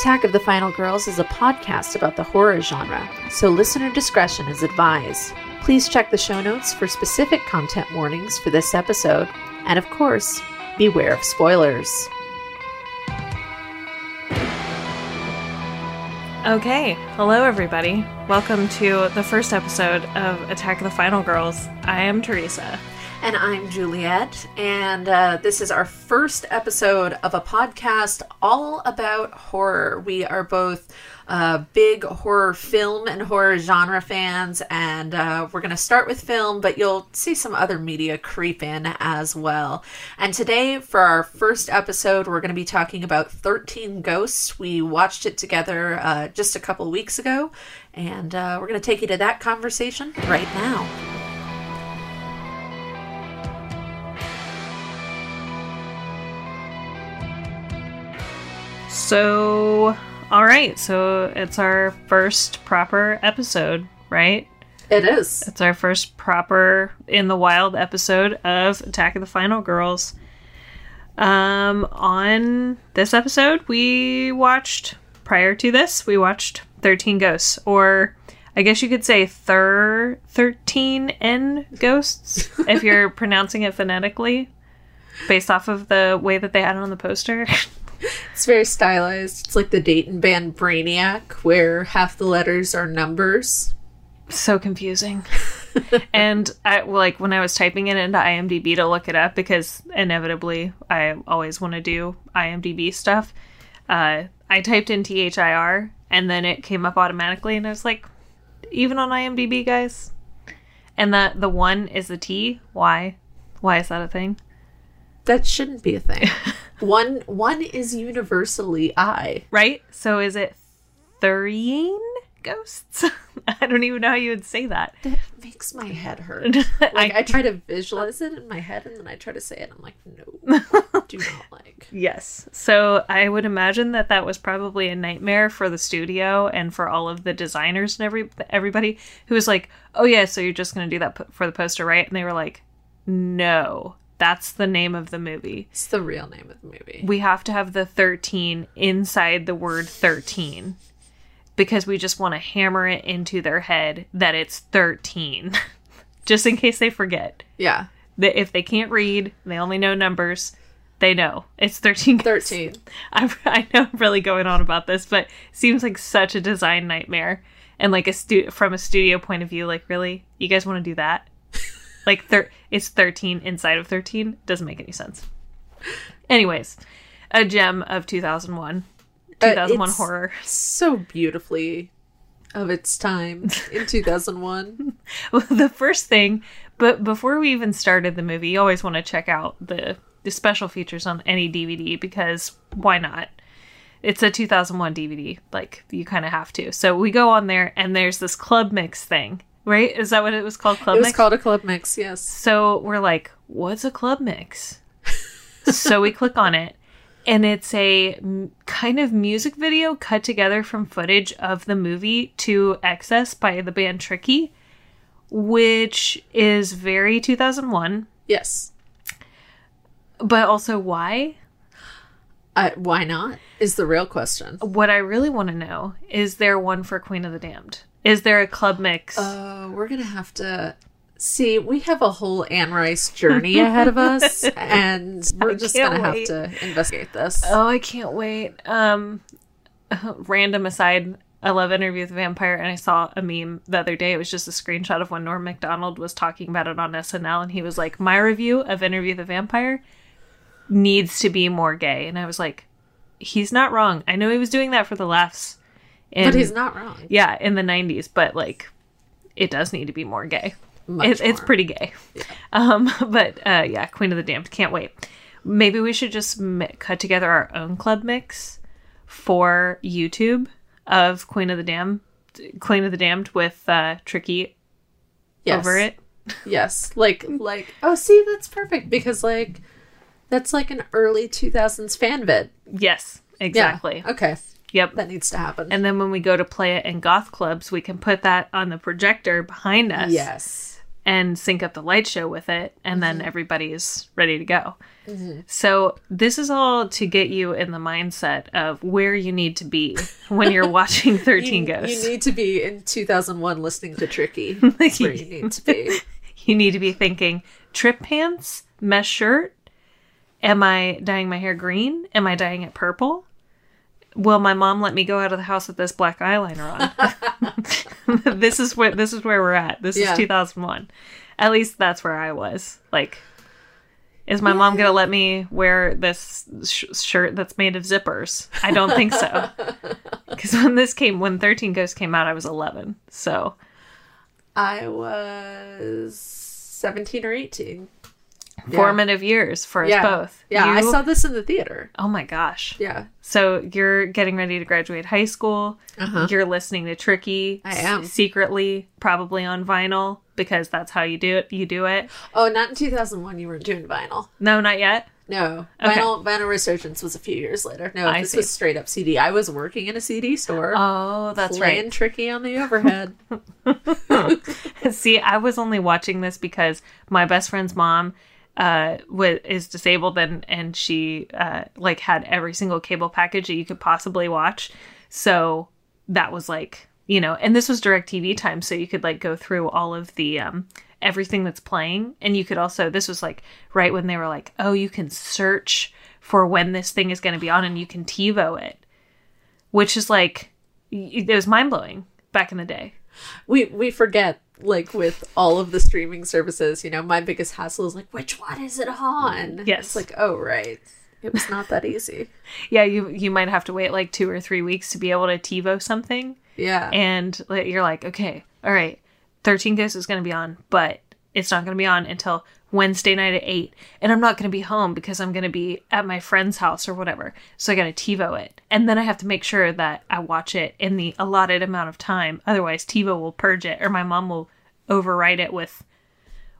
Attack of the Final Girls is a podcast about the horror genre, so listener discretion is advised. Please check the show notes for specific content warnings for this episode, and of course, beware of spoilers. Okay, hello everybody. Welcome to the first episode of Attack of the Final Girls. I am Theresa. And I'm Juliet, and uh, this is our first episode of a podcast all about horror. We are both uh, big horror film and horror genre fans, and uh, we're going to start with film, but you'll see some other media creep in as well. And today, for our first episode, we're going to be talking about 13 Ghosts. We watched it together uh, just a couple weeks ago, and uh, we're going to take you to that conversation right now. So, all right, so it's our first proper episode, right? It is. It's our first proper in the wild episode of Attack of the Final Girls. Um, on this episode, we watched prior to this, we watched 13 Ghosts, or I guess you could say thir 13 N Ghosts if you're pronouncing it phonetically, based off of the way that they had it on the poster. It's very stylized. It's like the Dayton band Brainiac, where half the letters are numbers. so confusing. and I like when I was typing it into IMDb to look it up because inevitably I always want to do IMDb stuff. Uh, I typed in THIR and then it came up automatically, and I was like, even on IMDb, guys. And the the one is the T. Why? Why is that a thing? That shouldn't be a thing. one one is universally I. Right. So is it thirteen ghosts? I don't even know how you would say that. That makes my head hurt. Like I, try to visualize it in my head and then I try to say it. I'm like, no, do not like. Yes. So I would imagine that that was probably a nightmare for the studio and for all of the designers and every everybody who was like, "Oh yeah, so you're just going to do that for the poster, right?" And they were like, "No, that's the name of the movie. It's the real name of the movie. We have to have the 13 inside the word 13." Because we just want to hammer it into their head that it's 13. just in case they forget. Yeah, That if they can't read, they only know numbers, they know it's 13 thirteen. I, I know I'm really going on about this, but it seems like such a design nightmare. And like a stu- from a studio point of view, like really, you guys want to do that? like thir- it's 13 inside of 13 doesn't make any sense. Anyways, a gem of 2001, uh, 2001 it's- horror. So beautifully of its time in 2001. Well, the first thing, but before we even started the movie, you always want to check out the the special features on any DVD because why not? It's a 2001 DVD, like you kind of have to. So we go on there, and there's this club mix thing, right? Is that what it was called? Club mix? it was mix. called a club mix. Yes. so we're like, what's a club mix? so we click on it, and it's a m- kind of music video cut together from footage of the movie to Excess by the band Tricky, which is very 2001, Yes. but also why? Uh, why not? Is the real question. What I really want to know is there one for Queen of the Damned? Is there a club mix? Uh, we're gonna have to see. We have a whole Anne Rice journey ahead of us, and we're I just gonna wait. have to investigate this. Oh, I can't wait. Um, random aside, I love Interview with the Vampire, and I saw a meme the other day. It was just a screenshot of when Norm Macdonald was talking about it on SNL, and he was like, "My review of Interview with the Vampire needs to be more gay," and I was like, "He's not wrong. I know he was doing that for the laughs." But he's not wrong. yeah, in the '90s, but like, it does need to be more gay. It, it's pretty gay. Um, but uh, yeah, Queen of the Damned. Can't wait. Maybe we should just mi- cut together our own club mix for YouTube of Queen of the Damned, Queen of the Damned with uh, Tricky Yes. over it. Yes. Like like oh see that's perfect because like that's like an early 2000s fan vid. Yes, Yeah. exactly. Okay. Yep. That needs to happen. And then when we go to play it in goth clubs, we can put that on the projector behind us. yes. and sync up the light show with it, and then mm-hmm. everybody's ready to go. Mm-hmm. So this is all to get you in the mindset of where you need to be when you're watching 13 you, Ghosts. you need to be in 2001 listening to Tricky. That's where you need to be. you need to be thinking trip pants, mesh shirt. Am I dyeing my hair green? Am I dyeing it purple? Will my mom let me go out of the house with this black eyeliner on? this is where this is where we're at. This Yeah. is 2001. At least that's where I was. Like is my mom going to let me wear this sh- shirt that's made of zippers? I don't think so. Cuz when this came when 13 Ghosts came out I was 11. So I was 17 or 18. Yeah. formative years for us Yeah. both. Yeah, I saw this in the theater. Oh my gosh. Yeah. So you're getting ready to graduate high school. Uh-huh. You're listening to Tricky. I am. s- secretly, probably on vinyl because that's how you do it. You do it. Oh, not in 2001. You weren't doing vinyl. No, not yet. No, Okay. vinyl vinyl resurgence was a few years later. No, I this see. was straight up CD. I was working in a CD store. Oh, that's playing right. tricky on the overhead. See, I was only watching this because my best friend's mom uh wa is disabled and and she uh like had every single cable package that you could possibly watch. So that was like, you know, and this was DirecTV time so you could like go through all of the um everything that's playing and you could also this was like right when they were like, "Oh, you can search for when this thing is going to be on and you can TiVo it." Which is like it was mind-blowing back in the day. we we forget like with all of the streaming services. You know, my biggest hassle is like, which one is it on? Yes. it's like, oh right, it was not that easy. Yeah, you you might have to wait like two or three weeks to be able to TiVo something, Yeah, and like, you're like, okay, all right, Thirteen Ghosts is going to be on, but it's not going to be on until Wednesday night at eight, and I'm not going to be home because I'm going to be at my friend's house or whatever. So I got to TiVo it, and then I have to make sure that I watch it in the allotted amount of time. Otherwise, TiVo will purge it, or my mom will overwrite it with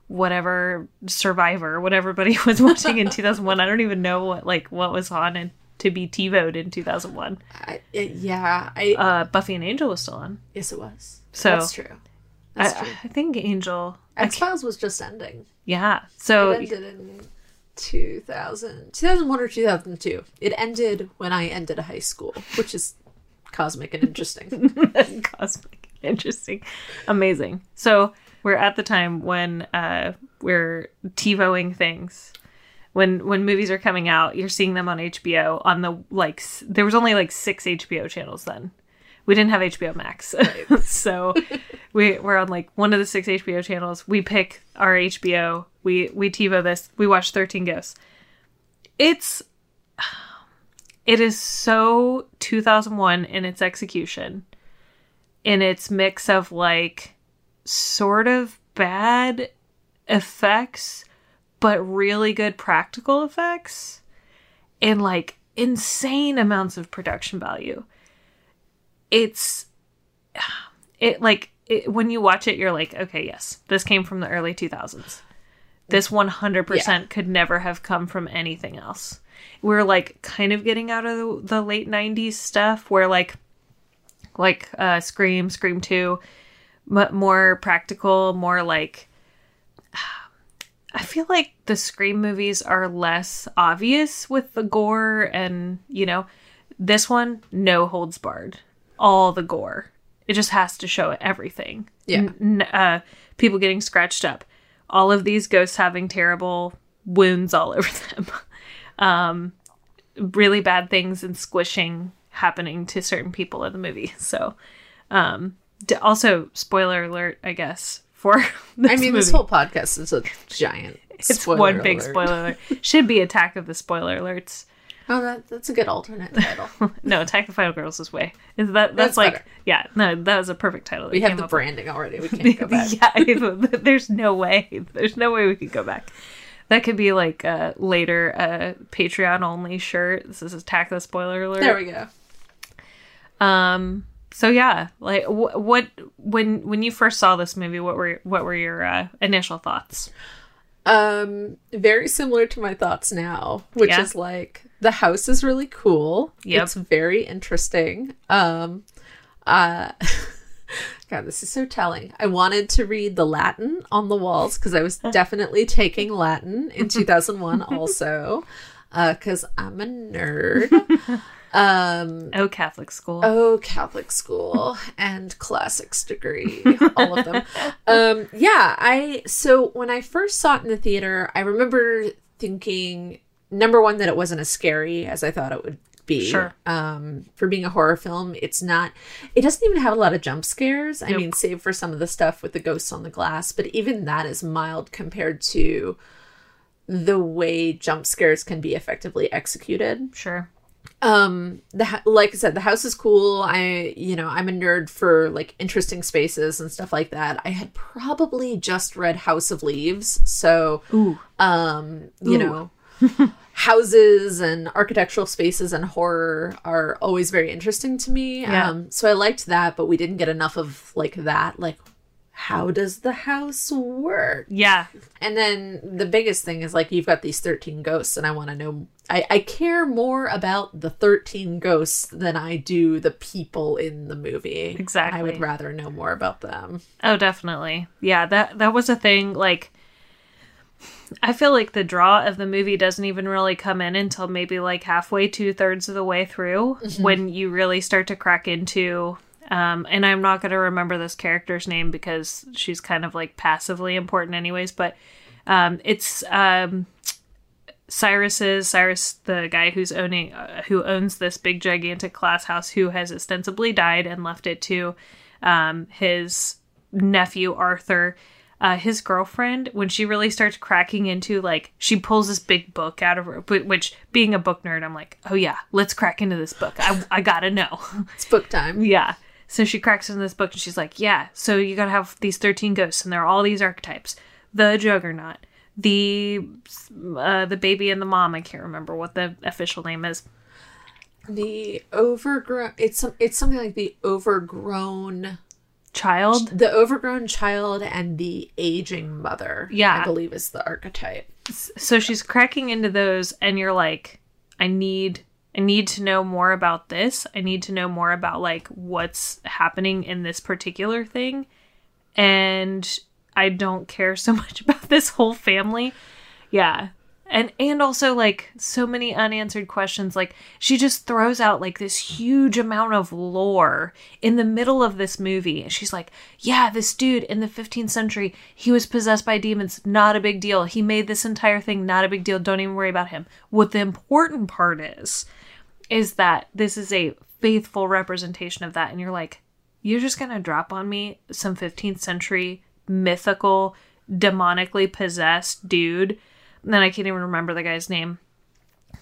whatever Survivor, what everybody was watching in 2001. I don't even know what like what was on and to be TiVoed in 2001. I, yeah. I Uh, Buffy and Angel was still on. yes, it was. So- that's true. That's I, true. I think Angel. X Files was just ending. yeah. So It ended in 2000, 2001 or 2002. It ended when I ended high school, which is cosmic and interesting. cosmic, interesting, amazing. So we're at the time when uh, we're TiVoing things. When when movies are coming out, you're seeing them on HBO. On the like, s- there was only like six HBO channels then. We didn't have HBO Max, so we we're on like one of the six HBO channels. We pick our HBO. We we TiVo this. We watch Thirteen Ghosts. It's it is so 2001 in its execution in its mix of like sort of bad effects but really good practical effects and like insane amounts of production value it's it like it, when you watch it you're like okay yes this came from the early 2000s this 100% Yeah. could never have come from anything else. We're like kind of getting out of the, the late 90s stuff where like like uh scream scream 2 m- more practical more like i feel like the scream movies are less obvious with the gore and you know this one no holds barred all the gore. It just has to show everything. Yeah. N- uh people getting scratched up. All of these ghosts having terrible wounds all over them. Um really bad things and squishing happening to certain people in the movie. So um d- also spoiler alert i guess for this I mean, this whole podcast is a giant. it's one big alert. spoiler alert. Should be attack of the spoiler alerts Oh, that, that's a good alternate title. no attack the final girls is way is that that's, That's like better. yeah no that was a perfect title We have the up with. branding already. We can't go back. yeah, there's no way. There's no way we could go back. That could be like a later uh, Patreon only shirt. This is attack the spoiler alert. There we go. Um. So yeah, like wh- what when when you first saw this movie, what were what were your uh, initial thoughts? Um, very similar to my thoughts now, which Yeah. is like the house is really cool. Yep. It's very interesting. Um, uh, God, this is so telling. I wanted to read the Latin on the walls because I was definitely taking Latin in 2001 also because I'm a nerd. Um, Oh, Catholic school. oh, Catholic school and classics degree, all of them. Um, yeah, I so when I first saw it in the theater, I remember thinking number one that it wasn't as scary as I thought it would be. Sure. Um, for being a horror film, it's not. It doesn't even have a lot of jump scares. I mean, save for some of the stuff with the ghosts on the glass, but even that is mild compared to the way jump scares can be effectively executed Sure. Um the like i said the house is cool i you know i'm a nerd for like interesting spaces and stuff like that i had probably just read house of leaves so Ooh. um you Ooh. know houses and architectural spaces and horror are always very interesting to me Yeah. um so i liked that but we didn't get enough of like that like how does the house work Yeah. and then the biggest thing is like you've got these 13 ghosts, and I want to know. I, I care more about the 13 ghosts than I do the people in the movie. Exactly. I would rather know more about them. Oh, definitely. Yeah, that that was a thing like I feel like the draw of the movie doesn't even really come in until maybe like halfway, two thirds of the way through, mm-hmm. when you really start to crack into. Um, and I'm not going to remember this character's name because she's kind of like passively important, anyways. But um, it's um, Cyrus's Cyrus, the guy who's owning uh, who owns this big gigantic glass house, who has ostensibly died and left it to um, his nephew Arthur. Uh, his girlfriend, when she really starts cracking into like, she pulls this big book out of her. Which, being a book nerd, I'm like, oh yeah, let's crack into this book. I I gotta know. It's book time. Yeah. So she cracks into this book and she's like, Yeah, so you gotta have these 13 ghosts and there are all these archetypes. The Juggernaut, the uh, the baby and the mom, I can't remember what the official name is. The overgrown. It's some. It's something like the overgrown. Child. The overgrown child and the aging mother. Yeah. I believe is the archetype. So she's cracking into those and you're like, I need I need to know more about this. I need to know more about like what's happening in this particular thing. And I don't care so much about this whole family. Yeah. And and also like so many unanswered questions like she just throws out like this huge amount of lore in the middle of this movie. And she's like, "Yeah, this dude in the 15th century, he was possessed by demons, not a big deal. He made this entire thing not a big deal. Don't even worry about him." What the important part is is that this is a faithful representation of that and you're like, "You're just going to drop on me some 15th century mythical demonically possessed dude and then I can't even remember the guy's name.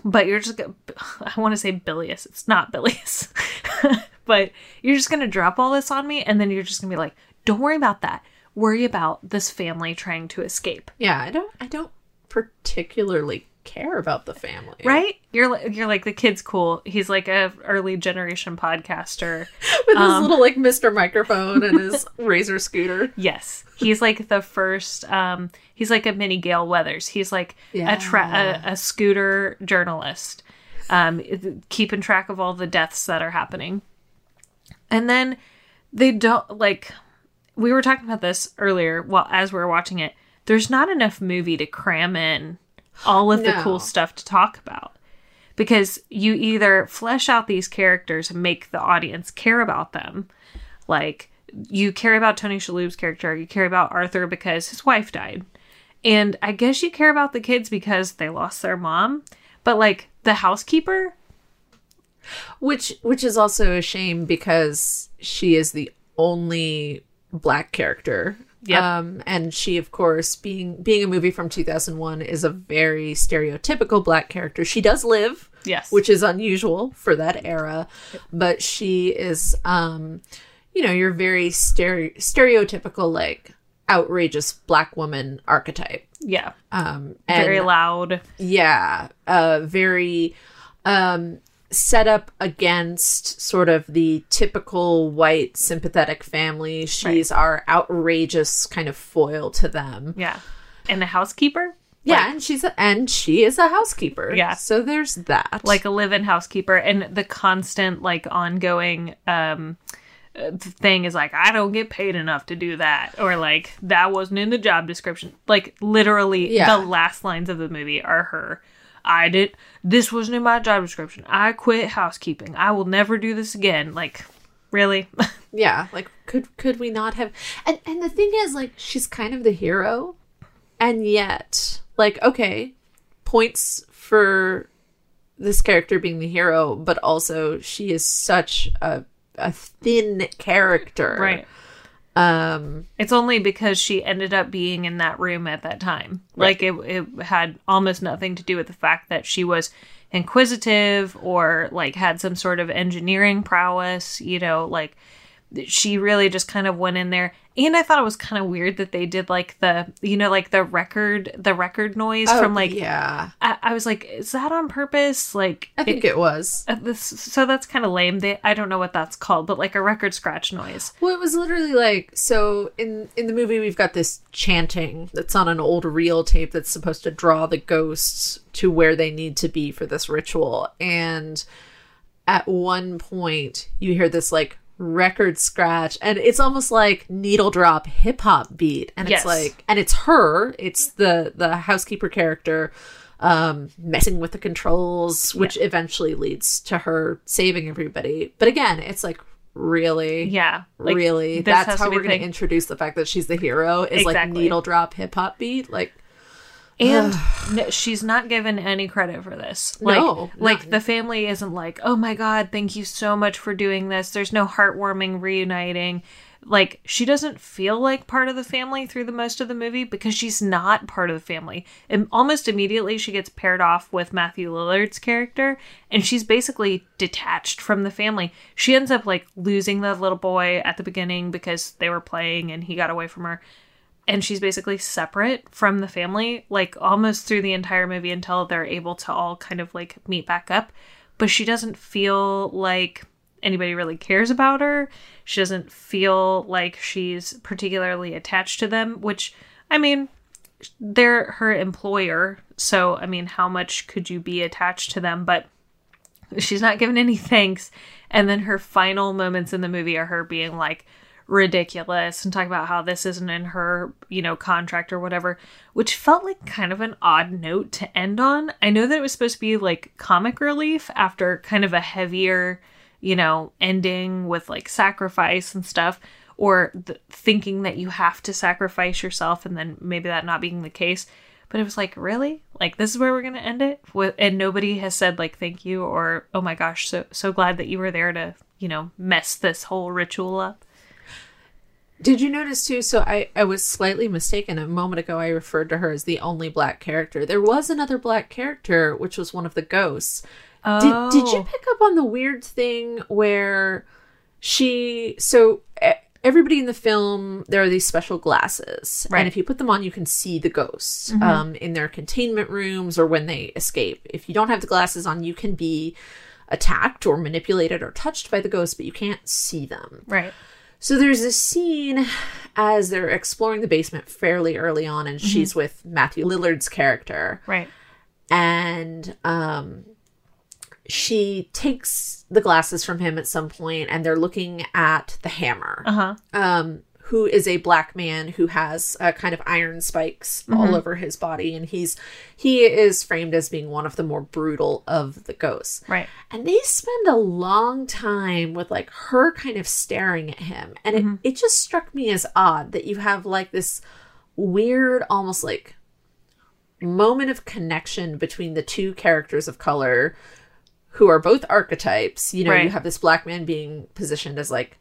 But you're just gonna, I want to say Bilious. It's not Bilious. but you're just going to drop all this on me and then you're just going to be like, don't worry about that. Worry about this family trying to escape. Yeah, I don't. I don't particularly care about the family. Right? You're like you're like the kid's cool. He's like a early generation podcaster. With his Um, little like Mr. Microphone and his razor scooter. Yes, he's like the first. Um, he's like a mini Gale Weathers. He's like a, tra- a a scooter journalist, um, keeping track of all the deaths that are happening. And then they don't like. We were talking about this earlier. Well, as we were watching it, there's not enough movie to cram in all of the cool stuff to talk about because you either flesh out these characters and make the audience care about them like you care about Tony Shalhoub's character, you care about Arthur because his wife died. And I guess you care about the kids because they lost their mom, but like the housekeeper, Which which is also a shame because she is the only black character. Yep. Um and she of course being being a movie from 2001 is a very stereotypical black character. She does live, yes, which is unusual for that era, but she is um you know, your very stere- stereotypical like outrageous black woman archetype. yeah, Um and very loud. yeah uh very um set up against sort of the typical white sympathetic family. She's our outrageous kind of foil to them. Yeah, and the housekeeper, yeah and she's a, and she is a housekeeper. Yeah. so there's that. Like a live-in housekeeper, and the constant like ongoing um uh, thing is like I don't get paid enough to do that. Or like that wasn't in the job description. Like literally Yeah. the last lines of the movie are her I did this wasn't in my job description. I quit housekeeping. I will never do this again. Like really? Yeah, like could could we not have and and the thing is like she's kind of the hero and yet like okay, points for this character being the hero, but also she is such a a thin character. right. Um It's only because she ended up being in that room at that time. Like it, it had almost nothing to do with the fact that she was inquisitive or like had some sort of engineering prowess, you know, like she really just kind of went in there. And I thought it was kind of weird that they did like the, you know, like the record, the record noise from like, Oh, yeah. I, I was like, is that on purpose? Like, I think it, was. uh, this, so that's kind of lame. They, I don't know what that's called, but like a record scratch noise. Well, it was literally like so in in the movie we've got this chanting that's on an old reel tape that's supposed to draw the ghosts to where they need to be for this ritual and at one point you hear this like record scratch and it's almost like needle drop hip hop beat. And Yes. it's like and it's her it's the the housekeeper character um messing with the controls which eventually leads to her saving everybody. But again it's like really? Yeah. like, really? that's how we're going to introduce the fact that she's the hero is like needle drop hip hop beat? Like And she's not given any credit for this. Like, No, like the family isn't like, "Oh my god, thank you so much for doing this." There's no heartwarming reuniting. Like she doesn't feel like part of the family through the most of the movie because she's not part of the family. And almost immediately she gets paired off with Matthew Lillard's character and she's basically detached from the family. She ends up like losing the little boy at the beginning because they were playing and he got away from her and she's basically separate from the family like almost through the entire movie until they're able to all kind of like meet back up. But she doesn't feel like anybody really cares about her. She doesn't feel like she's particularly attached to them which i mean they're her employer so i mean how much could you be attached to them? But she's not given any thanks. And then her final moments in the movie are her being like ridiculous and talk about how this isn't in her you know contract or whatever which felt like kind of an odd note to end on. I know that it was supposed to be like comic relief after kind of a heavier you know ending with like sacrifice and stuff or th- thinking that you have to sacrifice yourself and then maybe that not being the case. But it was like really? Like this is where we're gonna end it? And nobody has said like thank you or oh my gosh so so glad that you were there to you know mess this whole ritual up Did you notice too? So I, I was slightly mistaken. A moment ago, I referred to her as the only black character. There was another black character, which was one of the ghosts. Did, did you Oh. pick up on the weird thing where she. So everybody in the film, there are these special glasses. Right. And if you put them on, you can see the ghosts um, in their containment rooms or when they escape. If you don't have the glasses on, you can be attacked or manipulated or touched by the ghosts, but you can't see them. right So there's this scene as they're exploring the basement fairly early on, and she's with Matthew Lillard's character, right. And um, she takes the glasses from him at some point, and they're looking at the hammer, uh-huh. Um, who is a black man who has uh, kind of iron spikes all over his body, and he's he is framed as being one of the more brutal of the ghosts. right And they spend a long time with like her kind of staring at him. And it, it just struck me as odd that you have like this weird, almost like moment of connection between the two characters of color who are both archetypes. You know, you have this black man being positioned as like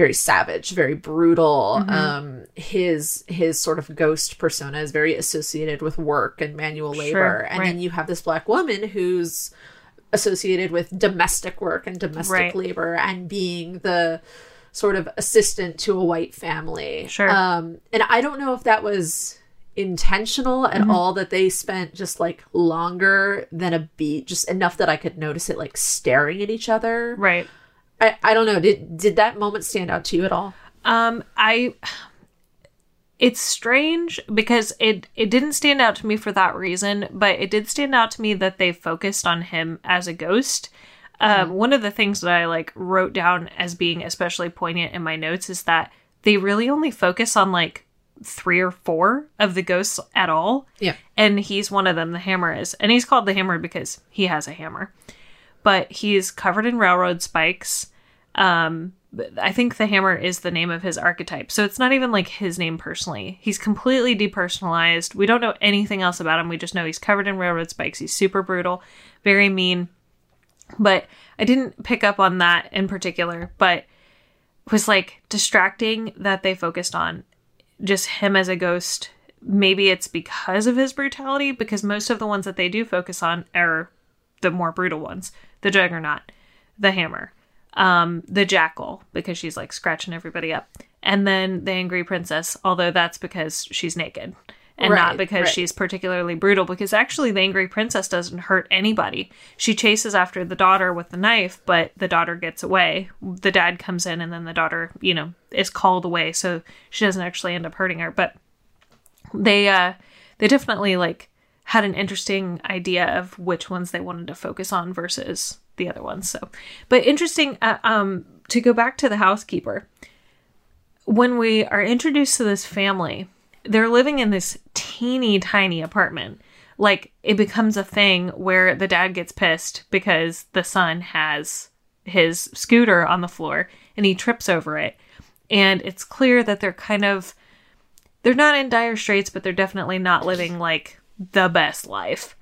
very savage, very brutal. Um, his his sort of ghost persona is very associated with work and manual labor, Sure, and then you have this black woman who's associated with domestic work and domestic Right. labor and being the sort of assistant to a white family. Sure. Um, and I don't know if that was intentional at Mm-hmm. all that they spent just like longer than a beat, just enough that I could notice it like staring at each other. right I, I don't know. Did did that moment stand out to you at all? Um, I it's strange because it it didn't stand out to me for that reason, but it did stand out to me that they focused on him as a ghost. Um, one of the things that I like wrote down as being especially poignant in my notes is that they really only focus on like three or four of the ghosts at all. Yeah. And he's one of them, the hammer is. And he's called the hammer because he has a hammer. But he's covered in railroad spikes. Um, I think the hammer is the name of his archetype. So it's not even like his name personally. He's completely depersonalized. We don't know anything else about him. We just know he's covered in railroad spikes. He's super brutal, very mean. But I didn't pick up on that in particular, but was like distracting that they focused on just him as a ghost. Maybe it's because of his brutality, because most of the ones that they do focus on are the more brutal ones the Juggernaut, the Hammer, um, the Jackal, because she's like scratching everybody up, and then the Angry Princess, although that's because she's naked. And not because right. she's particularly brutal, because actually the angry princess doesn't hurt anybody. She chases after the daughter with the knife, but the daughter gets away. The dad comes in, and then the daughter, you know, is called away, so she doesn't actually end up hurting her. But they uh they definitely like had an interesting idea of which ones they wanted to focus on versus the other ones so. But interesting uh, um to go back to the housekeeper. When we are introduced to this family they're living in this teeny tiny apartment. Like it becomes a thing where the dad gets pissed because the son has his scooter on the floor and he trips over it. And it's clear that they're kind of they're not in dire straits, but they're definitely not living like the best life.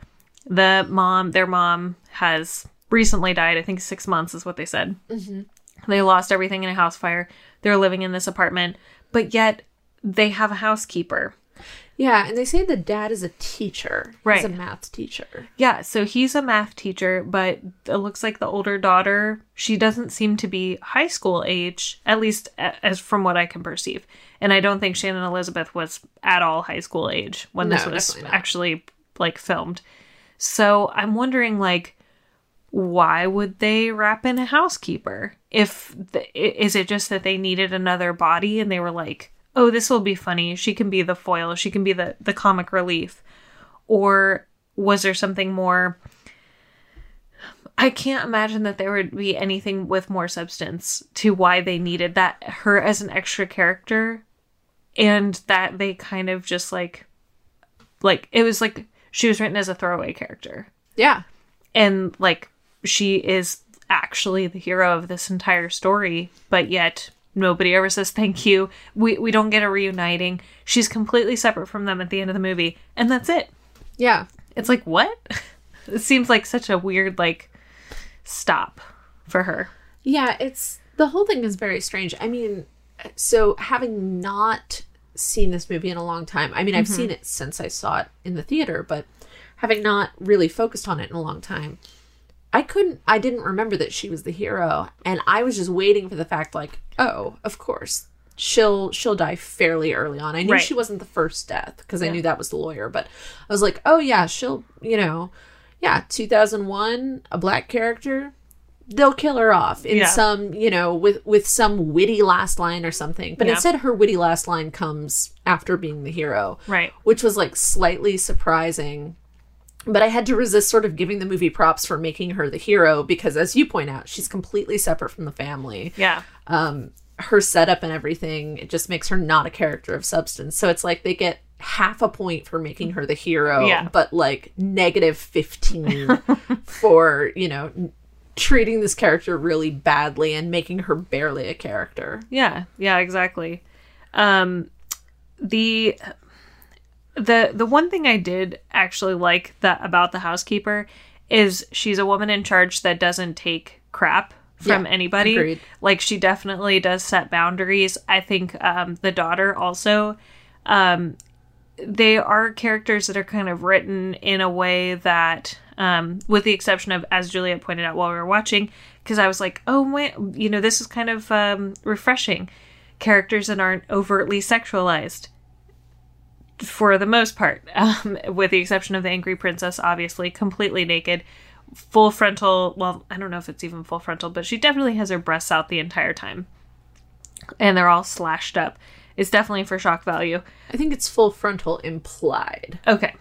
The mom, their mom, has recently died. I think six months is what they said. Mm-hmm. They lost everything in a house fire. They're living in this apartment, but yet they have a housekeeper. Yeah, and they say the dad is a teacher. He's Right. a math teacher. Yeah, so he's a math teacher, but it looks like the older daughter, she doesn't seem to be high school age, at least as from what I can perceive. And I don't think Shannon Elizabeth was at all high school age when this was actually like filmed. So I'm wondering like why would they wrap in a housekeeper? If the, is it just that they needed another body and they were like, "Oh, this will be funny. She can be the foil. She can be the the comic relief." Or was there something more I can't imagine that there would be anything with more substance to why they needed that her as an extra character and that they kind of just like like it was like she was written as a throwaway character Yeah. and like she is actually the hero of this entire story but yet nobody ever says thank you. We we don't get a reuniting. She's completely separate from them at the end of the movie and that's it. Yeah. it's like what? It seems like such a weird like stop for her. Yeah, it's the whole thing is very strange. I mean, so having not seen this movie in a long time, I mean, I've mm-hmm. seen it since I saw it in the theater, but having not really focused on it in a long time, I couldn't, I didn't remember that she was the hero, and I was just waiting for the fact, like, oh, of course. She'll she'll die fairly early on. I knew Right. she wasn't the first death because I knew that was the lawyer, but I was like, oh yeah, she'll you know, yeah, two thousand one, a black character, they'll kill her off in Yeah. some you know with with some witty last line or something but Yeah. instead her witty last line comes after being the hero Right. which was like slightly surprising but i had to resist sort of giving the movie props for making her the hero because as you point out she's completely separate from the family. Yeah. Um her setup and everything it just makes her not a character of substance. So it's like they get half a point for making her the hero Yeah. but like negative 15 for you know treating this character really badly and making her barely a character. Yeah, yeah, exactly. Um the the the one thing I did actually like that about the housekeeper is she's a woman in charge that doesn't take crap from Yeah, anybody. agreed. Like she definitely does set boundaries. I think um the daughter also um they are characters that are kind of written in a way that um with the exception of as Juliet pointed out while we were watching because I was like, "Oh, wait, you know, this is kind of um refreshing." Characters that aren't overtly sexualized for the most part, um, with the exception of the angry princess, obviously completely naked, full frontal. Well, I don't know if it's even full frontal, but she definitely has her breasts out the entire time, and they're all slashed up. It's definitely for shock value. i think it's full frontal implied Okay,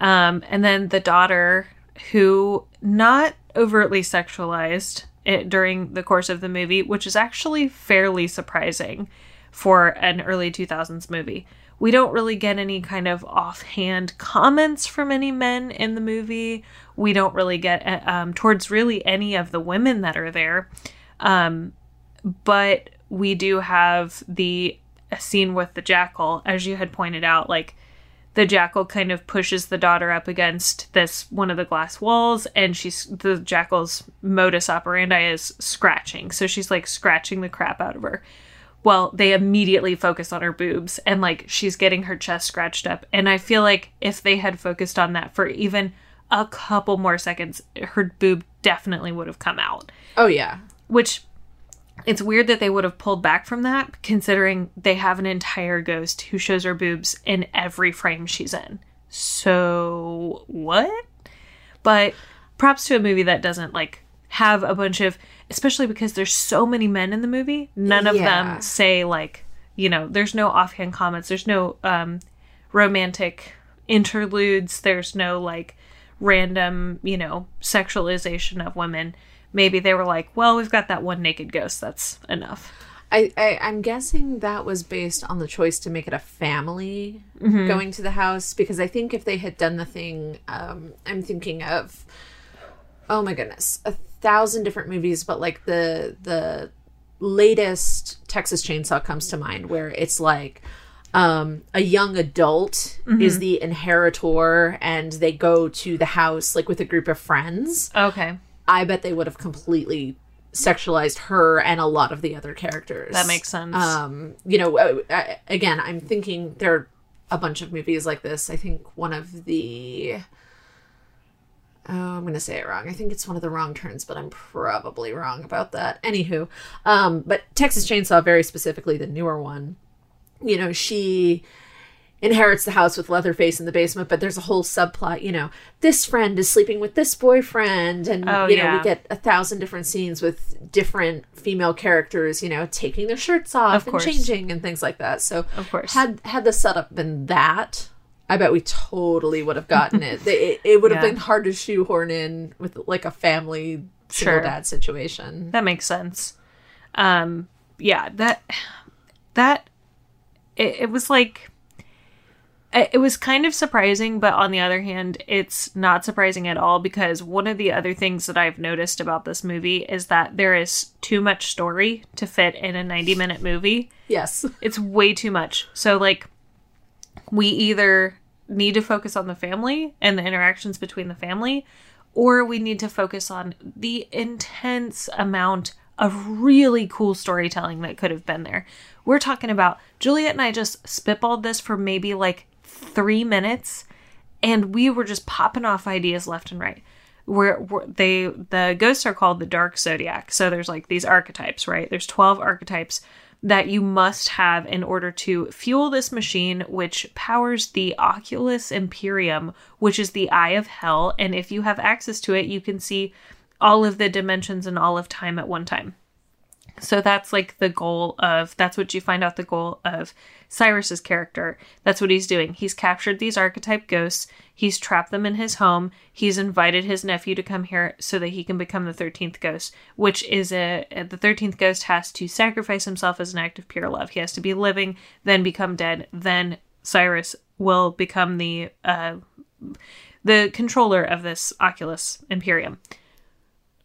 um, and then the daughter who not overtly sexualized it during the course of the movie, which is actually fairly surprising for an early 2000s movie. We don't really get any kind of offhand comments from any men in the movie. We don't really get uh, um, towards really any of the women that are there. Um, but we do have the scene with the jackal, as you had pointed out, like the jackal kind of pushes the daughter up against this one of the glass walls and she's the jackal's modus operandi is scratching so she's like scratching the crap out of her well they immediately focus on her boobs and like she's getting her chest scratched up. And i feel like if they had focused on that for even a couple more seconds her boob definitely would have come out. Oh yeah. which it's weird that they would have pulled back from that considering they have an entire ghost who shows her boobs in every frame she's in. So what? But props to a movie that doesn't like have a bunch of especially because there's so many men in the movie none of Yeah. them say like you know there's no offhand comments there's no um romantic interludes there's no like random you know sexualization of women maybe they were like well we've got that one naked ghost that's enough I, I I'm guessing that was based on the choice to make it a family Mm-hmm. going to the house because I think if they had done the thing, um, I'm thinking of, oh my goodness, a thousand different movies, but like the the latest Texas Chainsaw comes to mind where it's like. Um, a young adult Mm-hmm. is the inheritor, and they go to the house like with a group of friends. okay I bet they would have completely sexualized her and a lot of the other characters. that makes sense Um, you know, uh, uh, again, I'm thinking there are a bunch of movies like this. I think one of the. Oh, I'm going to say it wrong. I think it's one of the wrong turns, but I'm probably wrong about that. Anywho, um, but Texas Chainsaw, very specifically the newer one, you know, she inherits the house with Leatherface in the basement, but there's a whole subplot, you know, this friend is sleeping with this boyfriend, and, Oh, you know, yeah. we get a thousand different scenes with different female characters, you know, taking their shirts off Of and changing and things like that. So, Of course. had had the setup been that, I bet we totally would have gotten it. it, it would have Yeah. been hard to shoehorn in with like a family single Sure. dad situation. That makes sense. Um, yeah, that that it, it was like it it was kind of surprising, but on the other hand, it's not surprising at all because one of the other things that I've noticed about this movie is that there is too much story to fit in a 90 minute movie. Yes. It's way too much. So, like, we either need to focus on the family and the interactions between the family, or we need to focus on the intense amount of really cool storytelling that could have been there. We're talking about Juliet and I just spitballed this for maybe like three minutes, and we were just popping off ideas left and right. Where they the ghosts are called the dark zodiac. So there's like these archetypes, right? There's twelve archetypes that you must have in order to fuel this machine, which powers the Oculus Imperium, which is the eye of hell. And if you have access to it, you can see all of the dimensions and all of time at one time. So that's like the goal of that's what you find out the goal of Cyrus's character. That's what he's doing. He's captured these archetype ghosts. He's trapped them in his home. He's invited his nephew to come here so that he can become the 13th ghost, which is a the 13th ghost has to sacrifice himself as an act of pure love. He has to be living, then become dead, then Cyrus will become the uh the controller of this Oculus Imperium.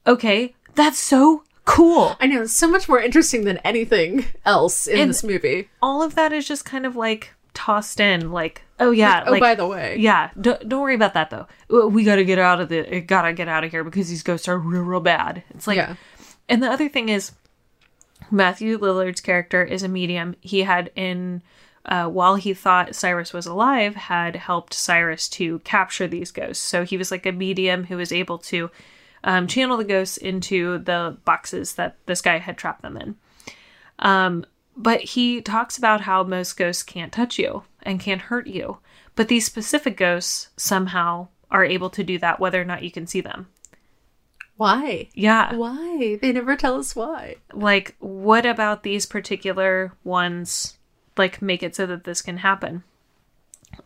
Okay, that's so cool. I know, it's so much more interesting than anything else in And- this movie. all of that is just kind of like tossed in like oh yeah oh, like by the way. yeah. Don't, don't worry about that though. We gotta get out of the uh, gotta get out of here because these ghosts are real real bad. It's like Yeah. and the other thing is matthew lillard's character is a medium. He had in uh, while he thought cyrus was alive had helped cyrus to capture these ghosts. So he was like a medium who was able to um, channel the ghosts into the boxes that this guy had trapped them in. Um, but he talks about how most ghosts can't touch you and can't hurt you. But these specific ghosts somehow are able to do that whether or not you can see them. Why? Yeah. Why? They never tell us why. Like, what about these particular ones, like, make it so that this can happen?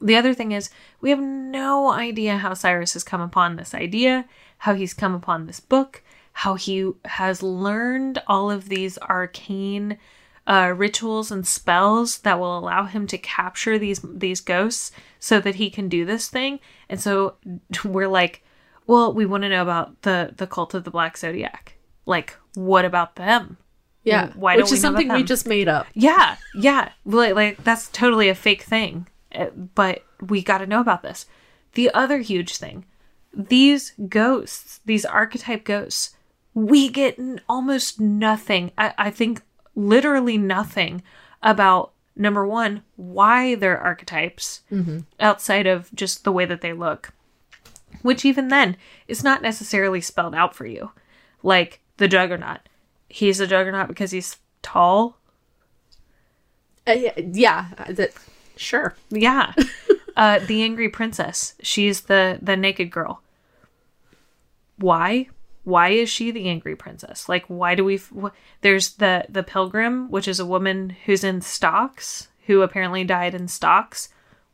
The other thing is, we have no idea how Cyrus has come upon this idea, how he's come upon this book, how he has learned all of these arcane uh, rituals and spells that will allow him to capture these these ghosts so that he can do this thing. And so we're like, well, we want to know about the the cult of the Black Zodiac. Like, what about them? Yeah. Why Which don't we is something we just made up. Yeah, yeah. Like, like that's totally a fake thing. Uh, But we got to know about this. The other huge thing these ghosts, these archetype ghosts, we get almost nothing. I, I think literally nothing about number one, why they're archetypes outside of just the way that they look, which even then is not necessarily spelled out for you. Like the juggernaut. He's a juggernaut because he's tall Uh, yeah, yeah, that sure. Yeah. uh the angry princess. She's the the naked girl. Why? Why is she the angry princess? Like why do we f- There's the the pilgrim, which is a woman who's in stocks, who apparently died in stocks.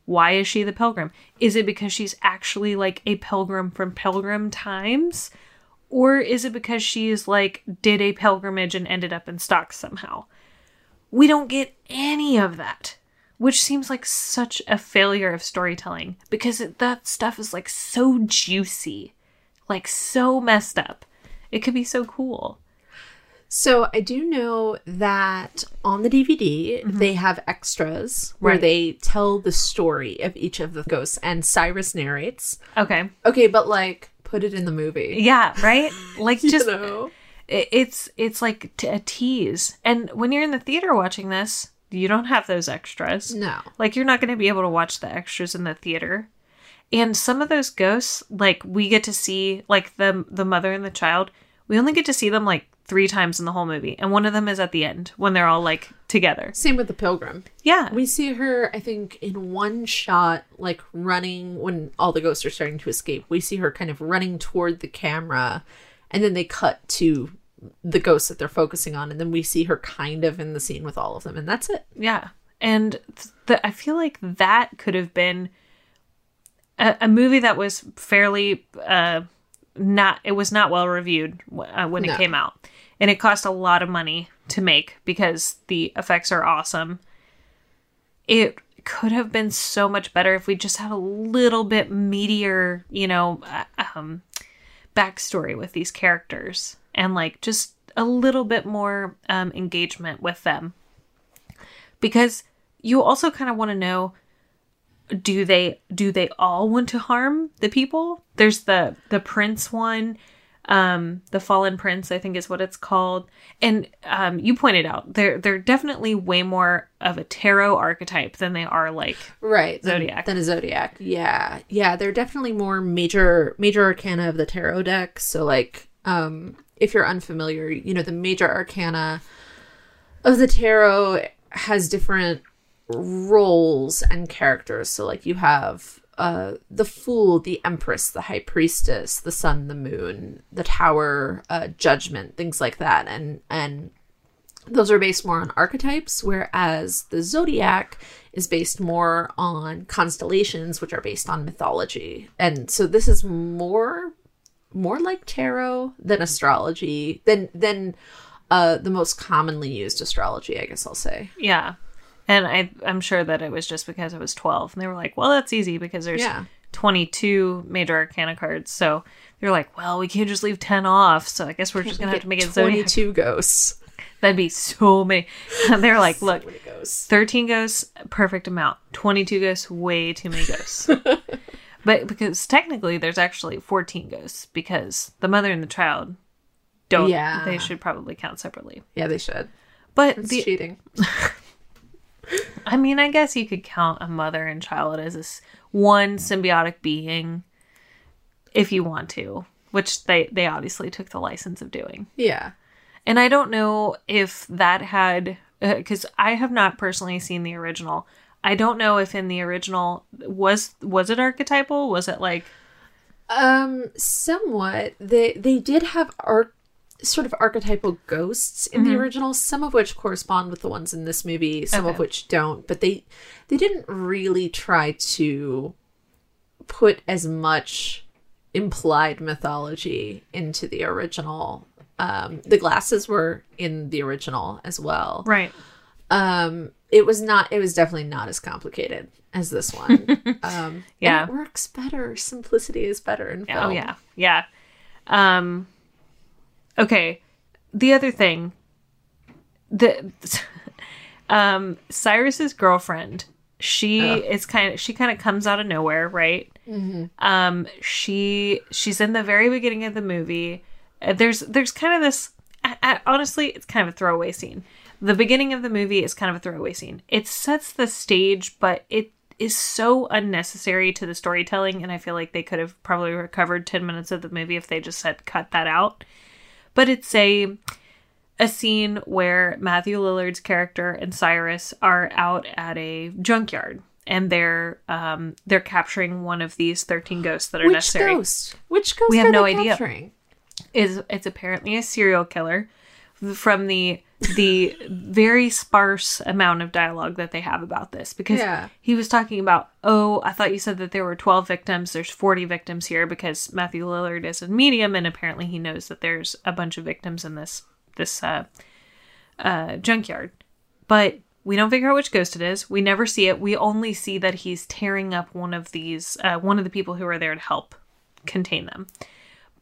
Why is she the pilgrim? Is it because she's actually like a pilgrim from pilgrim times? Or is it because she's like did a pilgrimage and ended up in stocks somehow? We don't get any of that, which seems like such a failure of storytelling because that stuff is like so juicy, like so messed up. It could be so cool. So I do know that on the DVD mm-hmm. they have extras where Right. they tell the story of each of the ghosts and Cyrus narrates. Okay. Okay, but like put it in the movie. Yeah, right? Like just you know? it- it's it's like t- a tease. And when you're in the theater watching this, you don't have those extras. No. Like you're not going to be able to watch the extras in the theater. And some of those ghosts, like we get to see, like the the mother and the child, we only get to see them like three times in the whole movie, and one of them is at the end when they're all like together. Same with the pilgrim. Yeah, We see her, I think, in one shot, like running when all the ghosts are starting to escape. We see her kind of running toward the camera, and then they cut to the ghosts that they're focusing on, and then we see her kind of in the scene with all of them, and that's it. yeah, and th- the, I feel like that could have been a, a movie that was fairly uh, not. It was not well reviewed uh, when No. it came out, and it cost a lot of money to make because the effects are awesome. It could have been so much better if we just had a little bit meatier, you know, uh, um, backstory with these characters and like just a little bit more um, engagement with them. Because you also kind of want to know do they do they all want to harm the people? There's the the prince one um the fallen prince i think is what it's called. And um you pointed out they're they're definitely way more of a tarot archetype than they are like right than- Zodiac. than a zodiac. Yeah yeah they're definitely more major major arcana of the tarot deck. So like um if you're unfamiliar you know the major arcana of the tarot has different roles and characters so like you have uh the fool the empress the high priestess the sun the moon the tower uh judgment things like that and and those are based more on archetypes, whereas the zodiac is based more on constellations, which are based on mythology. And so this is more more like tarot than astrology than than uh, the most commonly used astrology. I guess I'll say. yeah and i i'm sure that it was just because it was 12 and they were like well that's easy because there's Yeah. 22 major arcana cards so they're like well we can't just leave 10 off so i guess we're just gonna have to make it zodiac twenty-two ghosts. That'd be so many. They're like, look, So many ghosts. 13 ghosts, perfect amount. 22 ghosts, way too many ghosts. but because technically there's actually 14 ghosts because the mother and the child don't, Yeah. they should probably count separately. Yeah, they should. But It's the, cheating. I mean, I guess you could count a mother and child as this one symbiotic being if you want to, which they, they obviously took the license of doing. Yeah. And I don't know if that had because I have not personally seen the original. I don't know if in the original was was it archetypal? Was it like Um, somewhat. They they did have arc. Sort of archetypal ghosts in the original, some of which correspond with the ones in this movie, some of which don't. But they they didn't really try to put as much implied mythology into the original. Um, the glasses were in the original as well. Right. Um, it was not. It was definitely not as complicated as this one. um, Yeah. it works better. Simplicity is better in film. Oh yeah, yeah. Um, okay. The other thing, the um, Cyrus's girlfriend, she is kind of she kind of comes out of nowhere, right? Um, she she's in the very beginning of the movie. Uh, There's there's kind of this. I, I, honestly, it's kind of a throwaway scene. The beginning of the movie is kind of a throwaway scene. It sets the stage, but it is so unnecessary to the storytelling, and I feel like they could have probably recovered ten minutes of the movie if they just said cut that out. But it's a a scene where Matthew Lillard's character and Cyrus are out at a junkyard and they're um they're capturing one of these 13 ghosts that are Which necessary. ghost? Which ghost? We have no idea. capturing? Is it's apparently a serial killer from the the very sparse amount of dialogue that they have about this. Because Yeah. he was talking about oh I thought you said that there were 12 victims. There's 40 victims here because Matthew Lillard is a medium and apparently he knows that there's a bunch of victims in this this uh uh junkyard. But we don't figure out which ghost it is. We never see it. We only see that he's tearing up one of these uh, one of the people who are there to help contain them.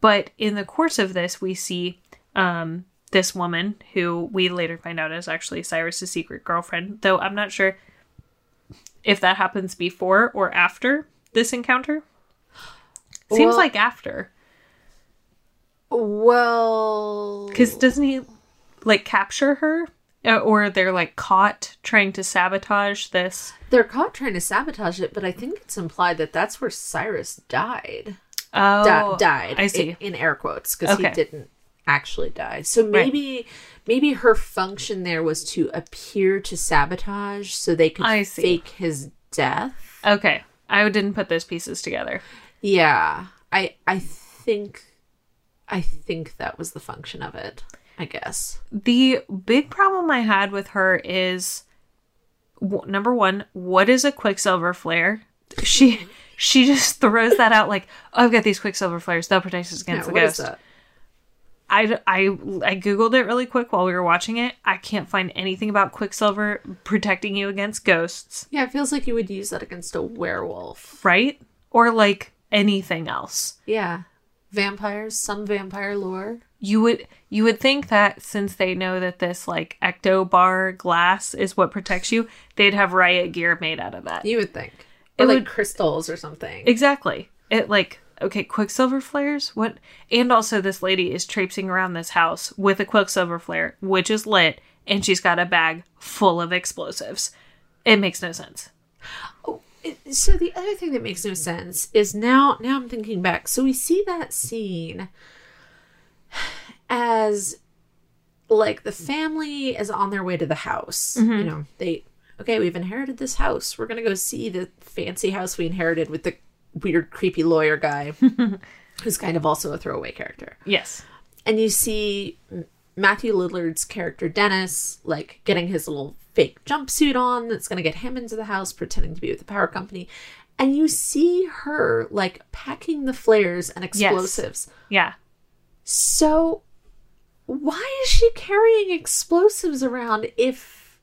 But in the course of this, we see um, this woman who we later find out is actually Cyrus's secret girlfriend, though I'm not sure if that happens before or after this encounter. Seems Well- like after. Well, Because doesn't he like capture her? Uh, Or they're like caught trying to sabotage this. they're caught trying to sabotage it, but I think it's implied that that's where Cyrus died. Oh, Di- died. I see. in, in air quotes because Okay. he didn't actually die. So maybe maybe her function there was to appear to sabotage so they could I see. fake his death. Okay, I didn't put those pieces together. Yeah, I I think I think that was the function of it. I guess. The big problem I had with her is w- number one, what is a quicksilver flare? She she just throws that out like, oh, I've got these quicksilver flares. They'll protect us Yeah, against what the is ghost. I, I, I googled it really quick while we were watching it. I can't find anything about quicksilver protecting you against ghosts, Yeah, it feels like you would use that against a werewolf. right? Or like anything else. Yeah. Vampires, some vampire lore. you would you would think that since they know that this like ecto bar glass is what protects you, they'd have riot gear made out of that. You would think. It like would- crystals or something. Exactly. It like okay, quicksilver flares? What? And also this lady is traipsing around this house with a quicksilver flare, which is lit, and she's got a bag full of explosives. It makes no sense. Oh, it- so the other thing that makes no sense is now now I'm thinking back. So we see that scene as like the family is on their way to the house. Mm-hmm. You know, they okay, we've inherited this house. We're gonna go see the fancy house we inherited with the weird, creepy lawyer guy, who's kind of also a throwaway character. Yes. and you see Matthew Lillard's character Dennis like getting his little fake jumpsuit on that's going to get him into the house pretending to be with the power company and you see her like packing the flares and explosives Yeah. so why is she carrying explosives around if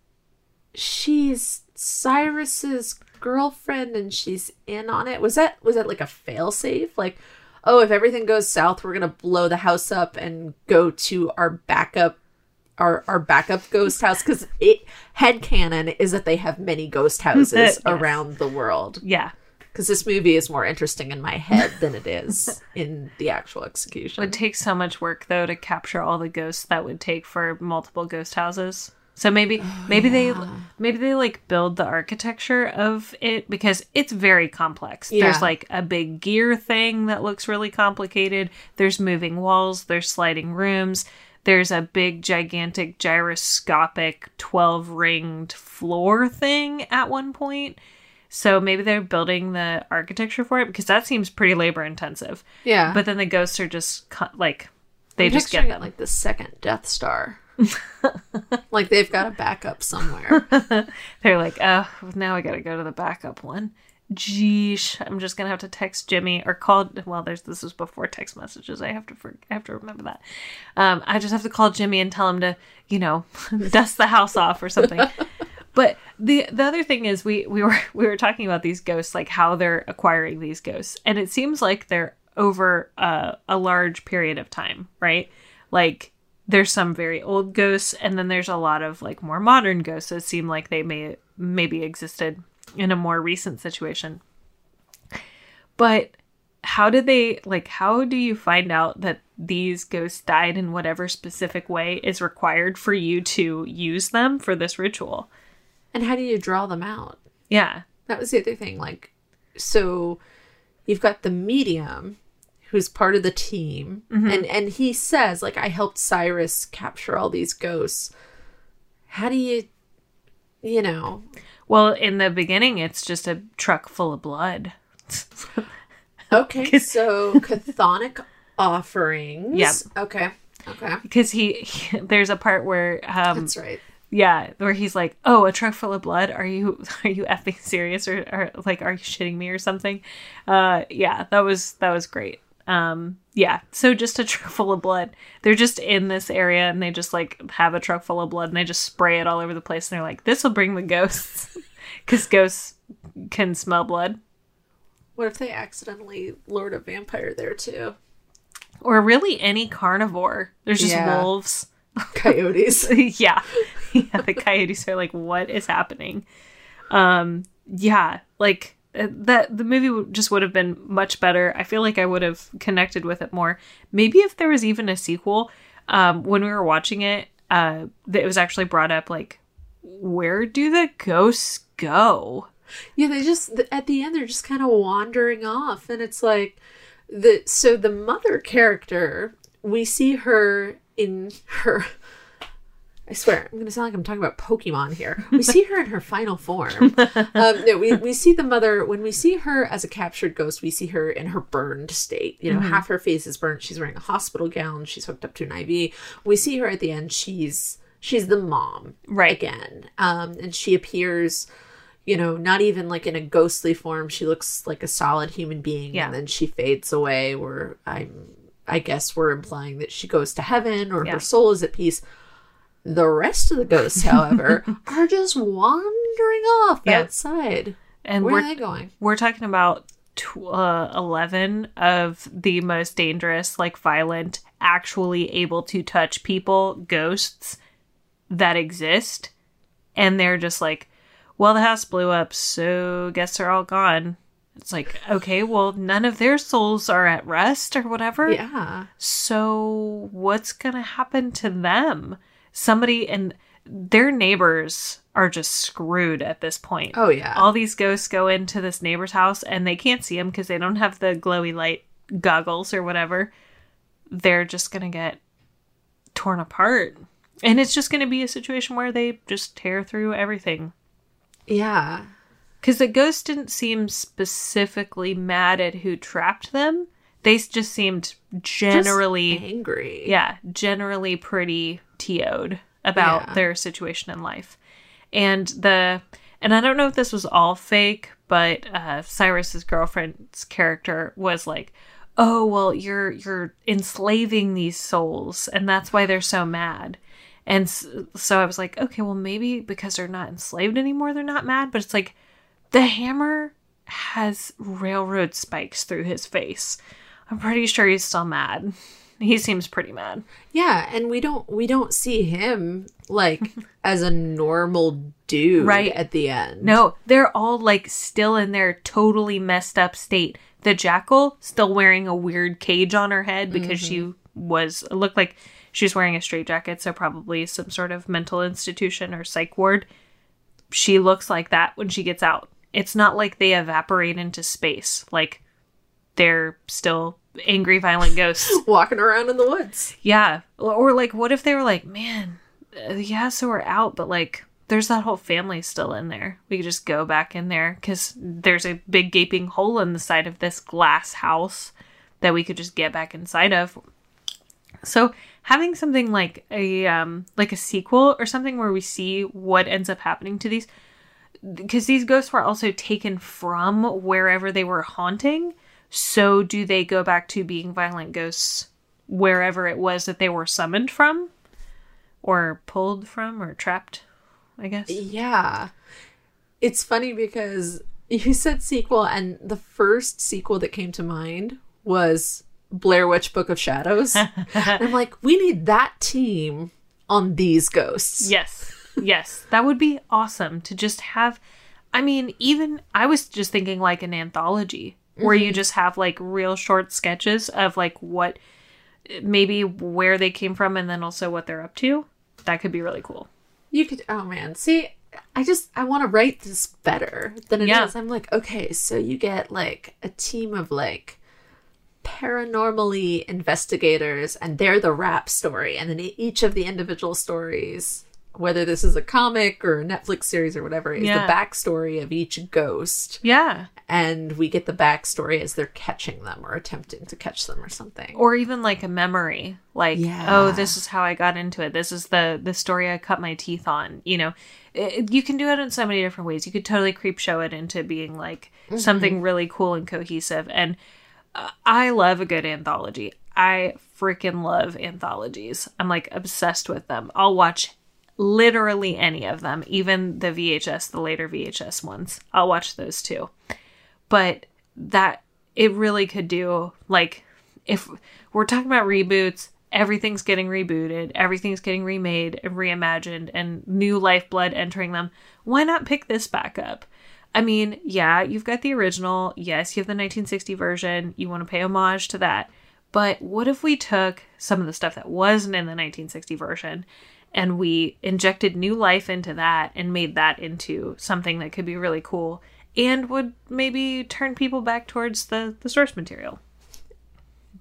she's Cyrus's girlfriend and she's in on it was that was that like a failsafe like oh if everything goes south we're gonna blow the house up and go to our backup our our backup ghost house because it head headcanon is that they have many ghost houses Yes. around the world Yeah. because this movie is more interesting in my head than it is in the actual execution It would take so much work though to capture all the ghosts that would take for multiple ghost houses. So maybe oh, maybe they maybe they like build the architecture of it because it's very complex. Yeah. There's like a big gear thing that looks really complicated. There's moving walls, there's sliding rooms. There's a big gigantic gyroscopic 12 ringed floor thing at one point. So maybe they're building the architecture for it because that seems pretty labor intensive. yeah But then the ghosts are just like They I'm just get them. like the second Death Star. like they've got a backup somewhere. They're like, oh, now I gotta go to the backup one. Geesh, I'm just gonna have to text Jimmy or call. Well, there's this was before text messages. I have to for, I have to remember that. Um, I just have to call Jimmy and tell him to, you know, dust the house off or something. but the the other thing is we we were we were talking about these ghosts, like how they're acquiring these ghosts, and it seems like they're over a, a large period of time, right? Like there's some very old ghosts and then there's a lot of like more modern ghosts that seem like they may maybe existed in a more recent situation but how did they like how do you find out that these ghosts died in whatever specific way is required for you to use them for this ritual and how do you draw them out? yeah That was the other thing. Like, so you've got the medium who's part of the team, and and he says like, I helped Cyrus capture all these ghosts. How do you, you know? well in the beginning it's just a truck full of blood Okay, so chthonic offerings. Yep. Okay. Okay. because he, he there's a part where um That's right. Yeah, where he's like, "Oh, a truck full of blood? Are you are you effing serious or, or like are you shitting me or something?" Uh, yeah, that was that was great. Um, yeah, so just a truck full of blood. They're just in this area and they just like have a truck full of blood and they just spray it all over the place and they're like, "This will bring the ghosts," because ghosts can smell blood. What if they accidentally lured a vampire there too? Or really any carnivore. There's just Yeah. wolves. Coyotes. yeah. yeah, the coyotes are like, what is happening? Um, yeah, like that the movie just would have been much better. I feel like I would have connected with it more. Maybe if there was even a sequel, um, when we were watching it, uh, it was actually brought up like, where do the ghosts go? Yeah, they just at the end they're just kind of wandering off, and it's like the so the mother character we see her in her. I swear, I'm going to sound like I'm talking about Pokemon here. We see her in her final form. um, no, we, we see the mother, when we see her as a captured ghost, we see her in her burned state. You know, half her face is burnt. She's wearing a hospital gown. She's hooked up to an IV. We see her at the end. She's she's the mom Right. again. Um, and she appears you know, not even like in a ghostly form. She looks like a solid human being, Yeah. and then she fades away. Where I'm, I guess we're implying that she goes to heaven or Yeah. her soul is at peace. The rest of the ghosts, however, are just wandering off Yeah. outside. And Where we're are they going? we're talking about tw- uh, 11 of the most dangerous like violent actually able to touch people ghosts that exist and they're just like well the house blew up so guess they're all gone it's like okay well none of their souls are at rest or whatever Yeah, so what's gonna happen to them somebody and their neighbors are just screwed at this point oh yeah, all these ghosts go into this neighbor's house and they can't see him because they don't have the glowy light goggles or whatever. They're just going to get torn apart. And it's just going to be a situation where they just tear through everything. yeah. Because the ghosts didn't seem specifically mad at who trapped them. They just seemed generally, Just angry. yeah, generally pretty TO'd about Yeah. their situation in life. And the and I don't know if this was all fake, but uh Cyrus's girlfriend's character was like, "Oh, well, you're you're enslaving these souls, and that's why they're so mad." And so I was like, "Okay, well, maybe because they're not enslaved anymore, they're not mad." But it's like the hammer has railroad spikes through his face. I'm pretty sure he's still mad. He seems pretty mad. Yeah, and we don't we don't see him like as a normal dude Right. at the end. No, they're all like still in their totally messed up state. The jackal still wearing a weird cage on her head because she mm-hmm. was looked like she was wearing a straitjacket, so probably some sort of mental institution or psych ward. She looks like that when she gets out. It's not like they evaporate into space. Like they're still angry, violent ghosts. walking around in the woods. Yeah. Or, like, what if they were like, man, uh, yeah, so we're out, but like, there's that whole family still in there. We could just go back in there because there's a big gaping hole in the side of this glass house that we could just get back inside of. So having something like a um like a sequel or something where we see what ends up happening to these because these ghosts were also taken from wherever they were haunting. So do they go back to being violent ghosts wherever it was that they were summoned from or pulled from or trapped, I guess. Yeah. It's funny because you said sequel, and the first sequel that came to mind was Blair Witch Book of Shadows. I'm like, we need that team on these ghosts. Yes. Yes. That would be awesome to just have. I mean, even I was just thinking like an anthology where you mm-hmm. just have like real short sketches of like what maybe where they came from and then also what they're up to. That could be really cool. You could, oh man, see, I just, I want to write this better than it is. Yeah. I'm like, okay, so you get like a team of like paranormally investigators, and they're the rap story. And then each of the individual stories, whether this is a comic or a Netflix series or whatever, is Yeah. the backstory of each ghost. Yeah. And we get the backstory as they're catching them or attempting to catch them or something. Or even like a memory. Like, Yeah. oh, this is how I got into it. This is the the story I cut my teeth on. You know, it, you can do it in so many different ways. You could totally creep show it into being like something really cool and cohesive. And uh, I love a good anthology. I freaking love anthologies. I'm like obsessed with them. I'll watch literally any of them, even the VHS, the later VHS ones. I'll watch those too. But that it really could do like if we're talking about reboots, everything's getting rebooted, everything's getting remade and reimagined and new lifeblood entering them. Why not pick this back up? I mean, yeah, you've got the original. Yes, you have the 1960 version. You want to pay homage to that. But what if we took some of the stuff that wasn't in the 1960 version and we injected new life into that and made that into something that could be really cool and would maybe turn people back towards the, the source material?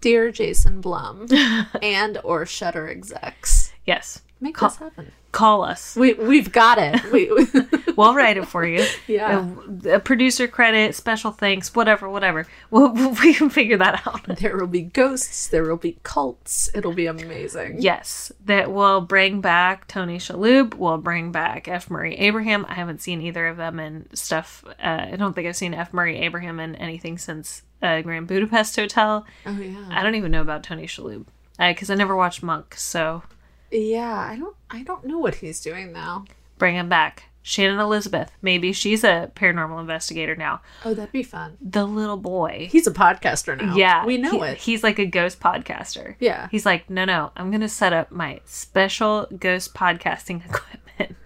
Dear Jason Blum and or Shudder execs, Yes. make Call- this happen. Call us. We we've got it. We, We'll write it for you. Yeah. A, a producer credit, special thanks, whatever, whatever. We'll, we can figure that out. there will be ghosts. There will be cults. It'll be amazing. Yes, that will bring back Tony Shalhoub. We'll bring back F. Murray Abraham. I haven't seen either of them in stuff. Uh, I don't think I've seen F. Murray Abraham in anything since uh, Grand Budapest Hotel. Oh yeah. I don't even know about Tony Shalhoub because I never watched Monk. So Yeah. I don't. I don't know what he's doing now. bring him back. Shannon Elizabeth. Maybe she's a paranormal investigator now. Oh, that'd be fun. The little boy. He's a podcaster now. Yeah, we know he- it. He's like a ghost podcaster. Yeah. He's like, no, no, I'm gonna set up my special ghost podcasting equipment,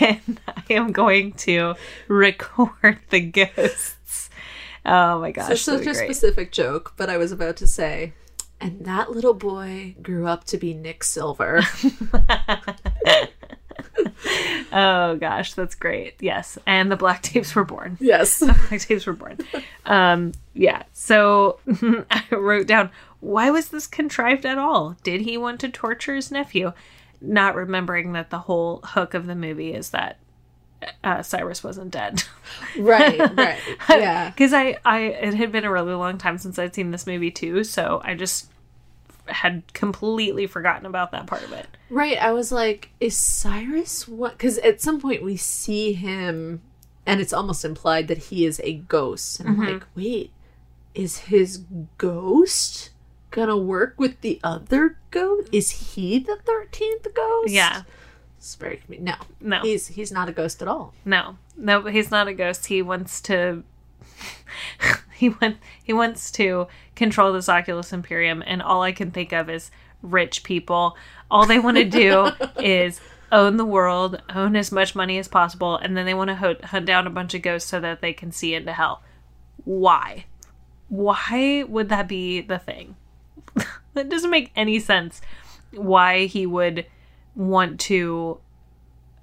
and I am going to record the ghosts. Oh my gosh, that'd such a great. specific joke, but I was about to say, and that little boy grew up to be Nic Silver. oh gosh, that's great. Yes, and the black tapes were born. yes. black tapes were born. Um, yeah. So I wrote down, why was this contrived at all? Did he want to torture his nephew? Not remembering that the whole hook of the movie is that uh, Cyrus wasn't dead. right. Right. Yeah. Because I, I, it had been a really long time since I'd seen this movie too, so I just had completely forgotten about that part of it. Right. I was like, is Cyrus what? Because at some point we see him, and it's almost implied that he is a ghost. And I'm Mm-hmm. like, wait, is his ghost gonna work with the other ghost? Is he the thirteenth ghost? Yeah. Very no. No. He's he's not a ghost at all. No, no, he's not a ghost. He wants to. he went. He wants to control this Oculus Imperium, and all I can think of is rich people. All they want to do is own the world, own as much money as possible, and then they want to ho- hunt down a bunch of ghosts so that they can see into hell. Why? Why would that be the thing? that doesn't make any sense. Why he would want to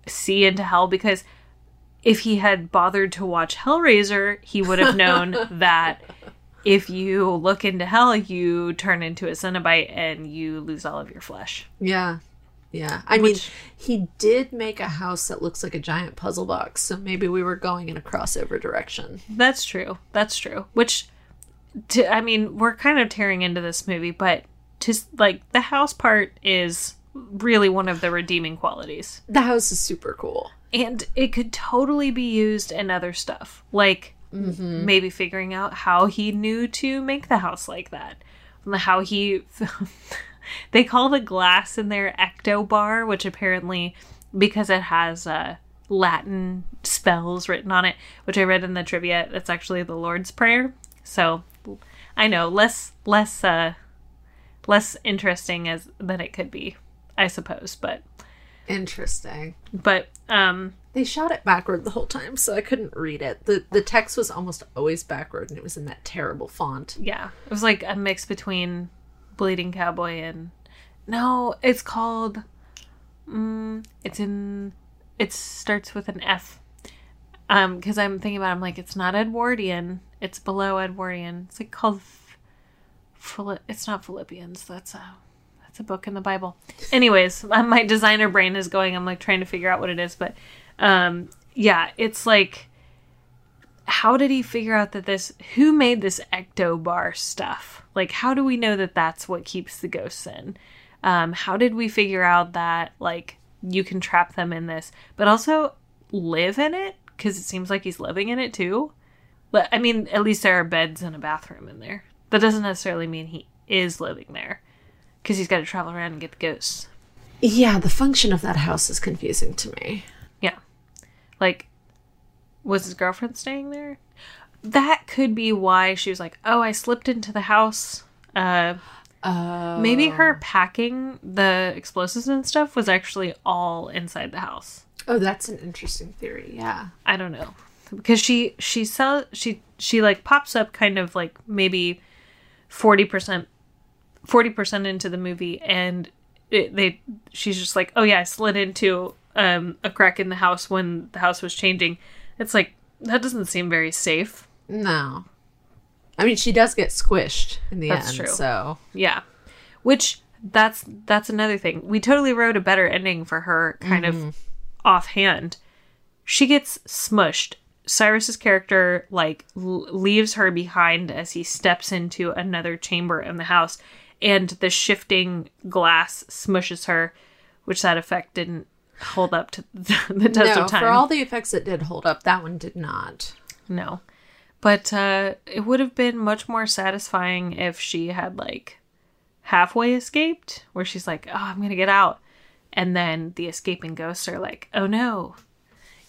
see into hell because if he had bothered to watch Hellraiser, he would have known that if you look into hell, you turn into a Cenobite and you lose all of your flesh. Yeah. Yeah. I Which- mean, he did make a house that looks like a giant puzzle box, so maybe we were going in a crossover direction. That's true. That's true. Which, to, I mean, we're kind of tearing into this movie, but just like the house part is really one of the redeeming qualities. The house is super cool. And it could totally be used in other stuff. Like maybe figuring out how he knew to make the house like that. How he they call the glass in their ecto bar, which apparently because it has uh Latin spells written on it, which I read in the trivia, it's actually the Lord's Prayer. So I know less less uh less interesting as than it could be, I suppose. But Interesting. but um They shot it backward the whole time, so I couldn't read it. the The text was almost always backward, and it was in that terrible font. yeah, it was like a mix between Bleeding Cowboy and no, it's called mm, it's in it starts with an F. Um, because I'm thinking about, it, I'm like, it's not Edwardian. It's below Edwardian. It's like called. Phili- it's not Philippians. That's a that's a book in the Bible. Anyways, my my designer brain is going. I'm like trying to figure out what it is, but um, yeah, it's like, how did he figure out that this? Who made this ecto bar stuff? Like, how do we know that that's what keeps the ghosts in? Um, how did we figure out that like you can trap them in this, but also live in it? Because it seems like he's living in it too. But I mean, at least there are beds and a bathroom in there. That doesn't necessarily mean he is living there, because he's got to travel around and get the ghosts. Yeah, the function of that house is confusing to me. Yeah, like was his girlfriend staying there? That could be why she was like, "Oh, I slipped into the house." Uh, Uh, maybe her packing the explosives and stuff was actually all inside the house. oh, that's an interesting theory. Yeah. I don't know because she she sell she she like pops up kind of like maybe forty percent forty percent into the movie and it, they she's just like oh yeah I slid into um a crack in the house when the house was changing. It's like that doesn't seem very safe. No. I mean, she does get squished in the That's end. true. So Yeah, which that's that's another thing. We totally wrote a better ending for her, kind of offhand. She gets smushed. Cyrus's character like l- leaves her behind as he steps into another chamber in the house, and the shifting glass smushes her, which that effect didn't hold up to the test no, of time. for all the effects it did hold up, that one did not. No. But uh, it would have been much more satisfying if she had like halfway escaped, where she's like, oh, I'm going to get out. And then the escaping ghosts are like, oh no,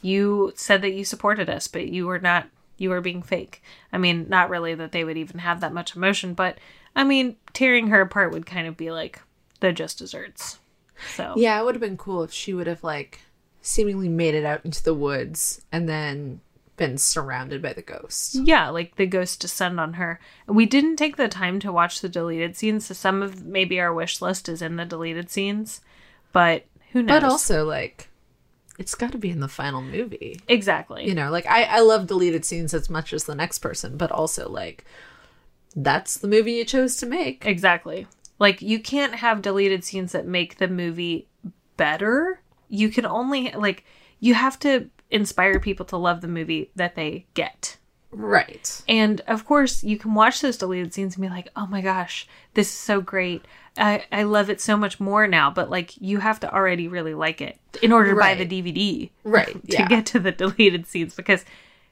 you said that you supported us, but you were not, you were being fake. I mean, not really that they would even have that much emotion, but I mean, tearing her apart would kind of be like the just desserts. So, Yeah, it would have been cool if she would have like seemingly made it out into the woods and then been surrounded by the ghosts. Yeah, like the ghosts descend on her. We didn't take the time to watch the deleted scenes, so some of maybe our wish list is in the deleted scenes, but who knows? But also like it's got to be in the final movie. exactly. You know, like I I love deleted scenes as much as the next person, but also like that's the movie you chose to make. Exactly. Like you can't have deleted scenes that make the movie better. You can only like you have to inspire people to love the movie that they get. Right. And of course, you can watch those deleted scenes and be like, "Oh my gosh, this is so great! I I love it so much more now." But like, you have to already really like it in order to Right. buy the DVD, Right, to yeah. get to the deleted scenes because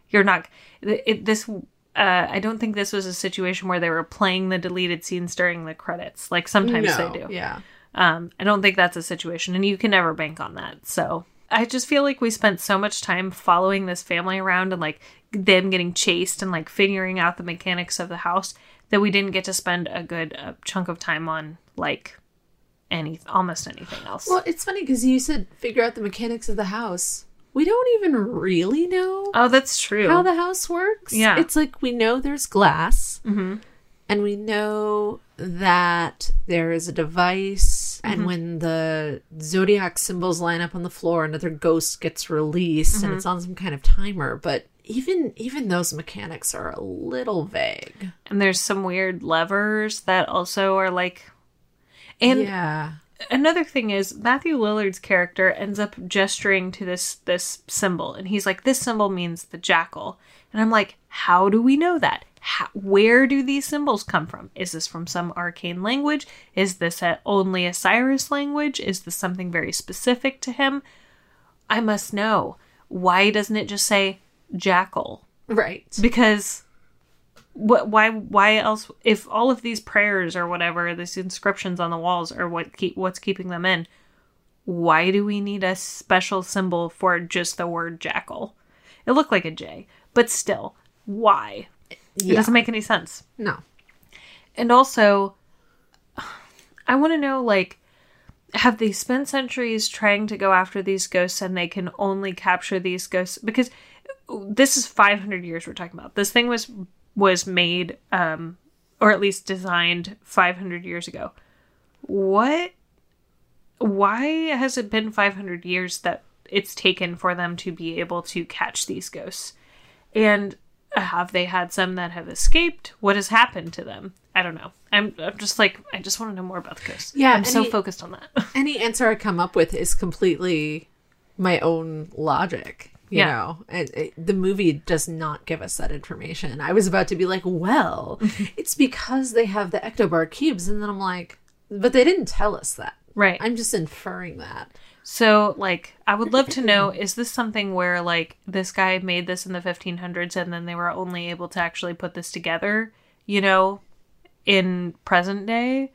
you're not. It, this uh, I don't think this was a situation where they were playing the deleted scenes during the credits. Like sometimes no, they do. Yeah. Um, I don't think that's a situation, and you can never bank on that. So I just feel like we spent so much time following this family around and like them getting chased and like figuring out the mechanics of the house that we didn't get to spend a good uh, chunk of time on like any almost anything else. Well, it's funny because you said figure out the mechanics of the house. We don't even really know oh, that's true. how the house works. Yeah. It's like we know there's glass, mm-hmm. and we know that there is a device, and mm-hmm. when the zodiac symbols line up on the floor, another ghost gets released, and mm-hmm. it's on some kind of timer. But even even those mechanics are a little vague. and there's some weird levers that also are like. And yeah. Another thing is Matthew Lillard's character ends up gesturing to this this symbol and he's like this symbol means the jackal and I'm like how do we know that How, where do these symbols come from? Is this from some arcane language? Is this a, only a Cyrus language? Is this something very specific to him? I must know. Why doesn't it just say jackal? Right. Because what why why else if all of these prayers or whatever these inscriptions on the walls are what keep what's keeping them in why do we need a special symbol for just the word jackal? It looked like a j but still why? It doesn't make any sense. No. and also i want to know like have they spent centuries trying to go after these ghosts and they can only capture these ghosts? Because this is 500 years we're talking about. This thing was was made um or at least designed 500 years ago. What why has it been 500 years that it's taken for them to be able to catch these ghosts? And have they had some that have escaped? What has happened to them? I don't know. I'm, I'm just like i just want to know more about the ghosts. Yeah, i'm so focused on that. Any answer I come up with is completely my own logic. You Yeah. know, and it, the movie does not give us that information. I was about to be like, well, it's because they have the ectobar cubes. And then I'm like, but they didn't tell us that. right I'm just inferring that. So, like, I would love to know is this something where, like, this guy made this in the 1500s and then they were only able to actually put this together, you know, in present day?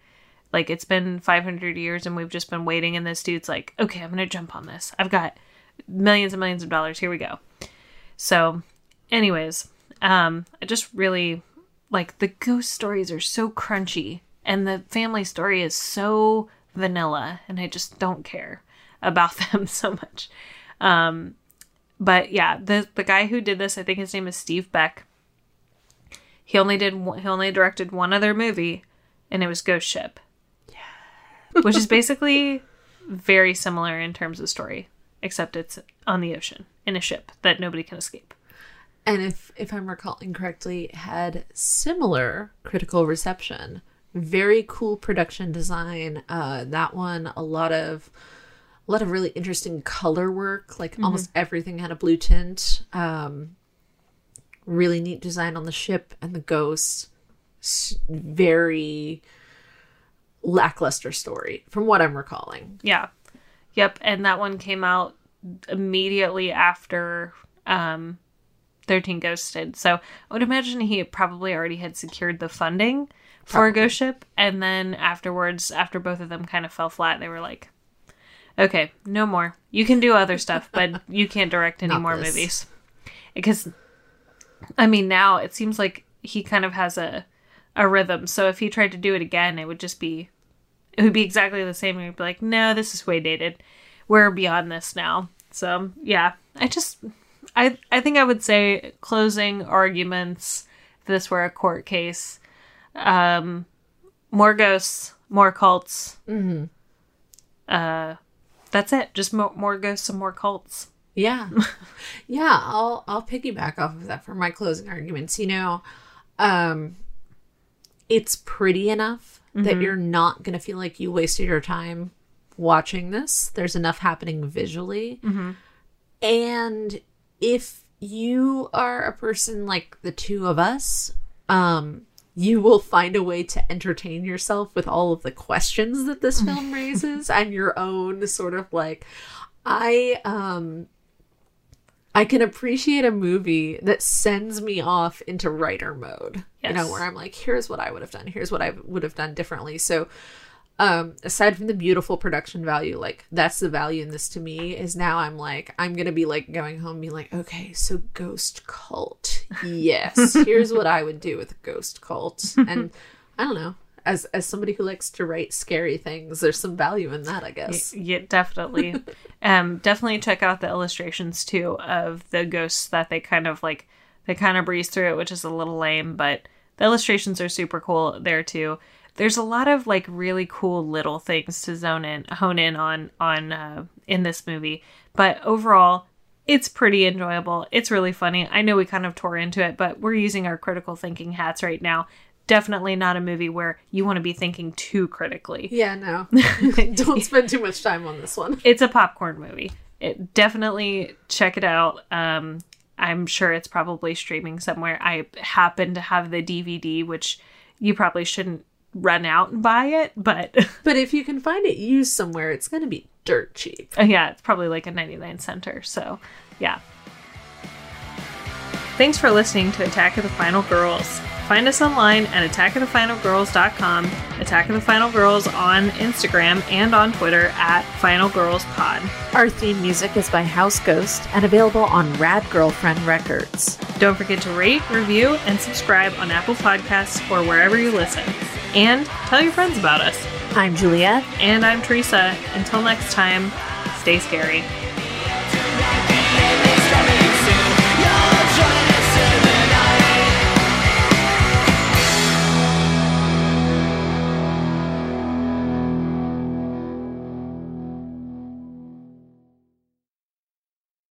Like, it's been 500 years and we've just been waiting, and this dude's like, okay, I'm to jump on this. I've got millions and millions of dollars. Here we go. So, anyways, um, I just really like the ghost stories are so crunchy and the family story is so vanilla and I just don't care about them so much. Um but yeah, the the guy who did this, I think his name is Steve Beck. He only did one- he only directed one other movie and it was Ghost Ship. Yeah. Which is basically very similar in terms of story, except it's on the ocean in a ship that nobody can escape. And if if I'm recalling correctly, had similar critical reception. Very cool production design. Uh, that one, a lot of a lot of really interesting color work. Like almost everything had a blue tint. Um, really neat design on the ship and the ghosts. S- Very lackluster story, from what I'm recalling. Yeah. Yep. And that one came out immediately after um, 13 Ghosts did. So I would imagine he probably already had secured the funding for a ghost ship. And then afterwards, after both of them kind of fell flat, they were like, okay, no more. You can do other stuff, but you can't direct any Not more this. movies. Because, I mean, now it seems like he kind of has a, a rhythm. So if he tried to do it again, it would just be it would be exactly the same. We'd be like, no, this is way dated. We're beyond this now. So yeah, I just, I, I think I would say closing arguments. If this were a court case, um, more ghosts, more cults. Mm-hmm. Uh, that's it. Just more, more ghosts and more cults. Yeah. yeah, I'll I'll piggyback off of that for my closing arguments. You know, um it's pretty enough that you're not going to feel like you wasted your time watching this. There's enough happening visually. And if you are a person like the two of us, um you will find a way to entertain yourself with all of the questions that this film raises and your own sort of like I um I can appreciate a movie that sends me off into writer mode. You know, where I'm like, here's what I would have done, here's what I would have done differently. So um aside from the beautiful production value, like that's the value in this to me is now I'm like, I'm gonna be like going home and be like, okay, so ghost cult. Yes. here's what I would do with a ghost cult. And I don't know. As as somebody who likes to write scary things, there's some value in that, I guess. Yeah, definitely. um, definitely check out the illustrations too of the ghosts that they kind of like. They kind of breeze through it, which is a little lame, but the illustrations are super cool there too. There's a lot of like really cool little things to zone in, hone in on on uh, in this movie. But overall, it's pretty enjoyable. It's really funny. I know we kind of tore into it, but we're using our critical thinking hats right now. Definitely not a movie where you want to be thinking too critically Yeah, no. Don't spend too much time on this one. it's a popcorn movie. It definitely check it out. Um, I'm sure it's probably streaming somewhere. I happen to have the DVD, which you probably shouldn't run out and buy it, but But if you can find it used somewhere, it's going to be dirt cheap. yeah, it's probably like a 99 center. So, yeah. Thanks for listening to Attack of the Final Girls. Find us online at attackofthefinalgirls.com, Attack of the Final Girls on Instagram and on Twitter at Final Girls Pod. Our theme music is by House Ghost and available on Rad Girlfriend Records. Don't forget to rate, review, and subscribe on Apple Podcasts or wherever you listen. And tell your friends about us. I'm Juliet. And I'm Theresa. Until next time, stay scary.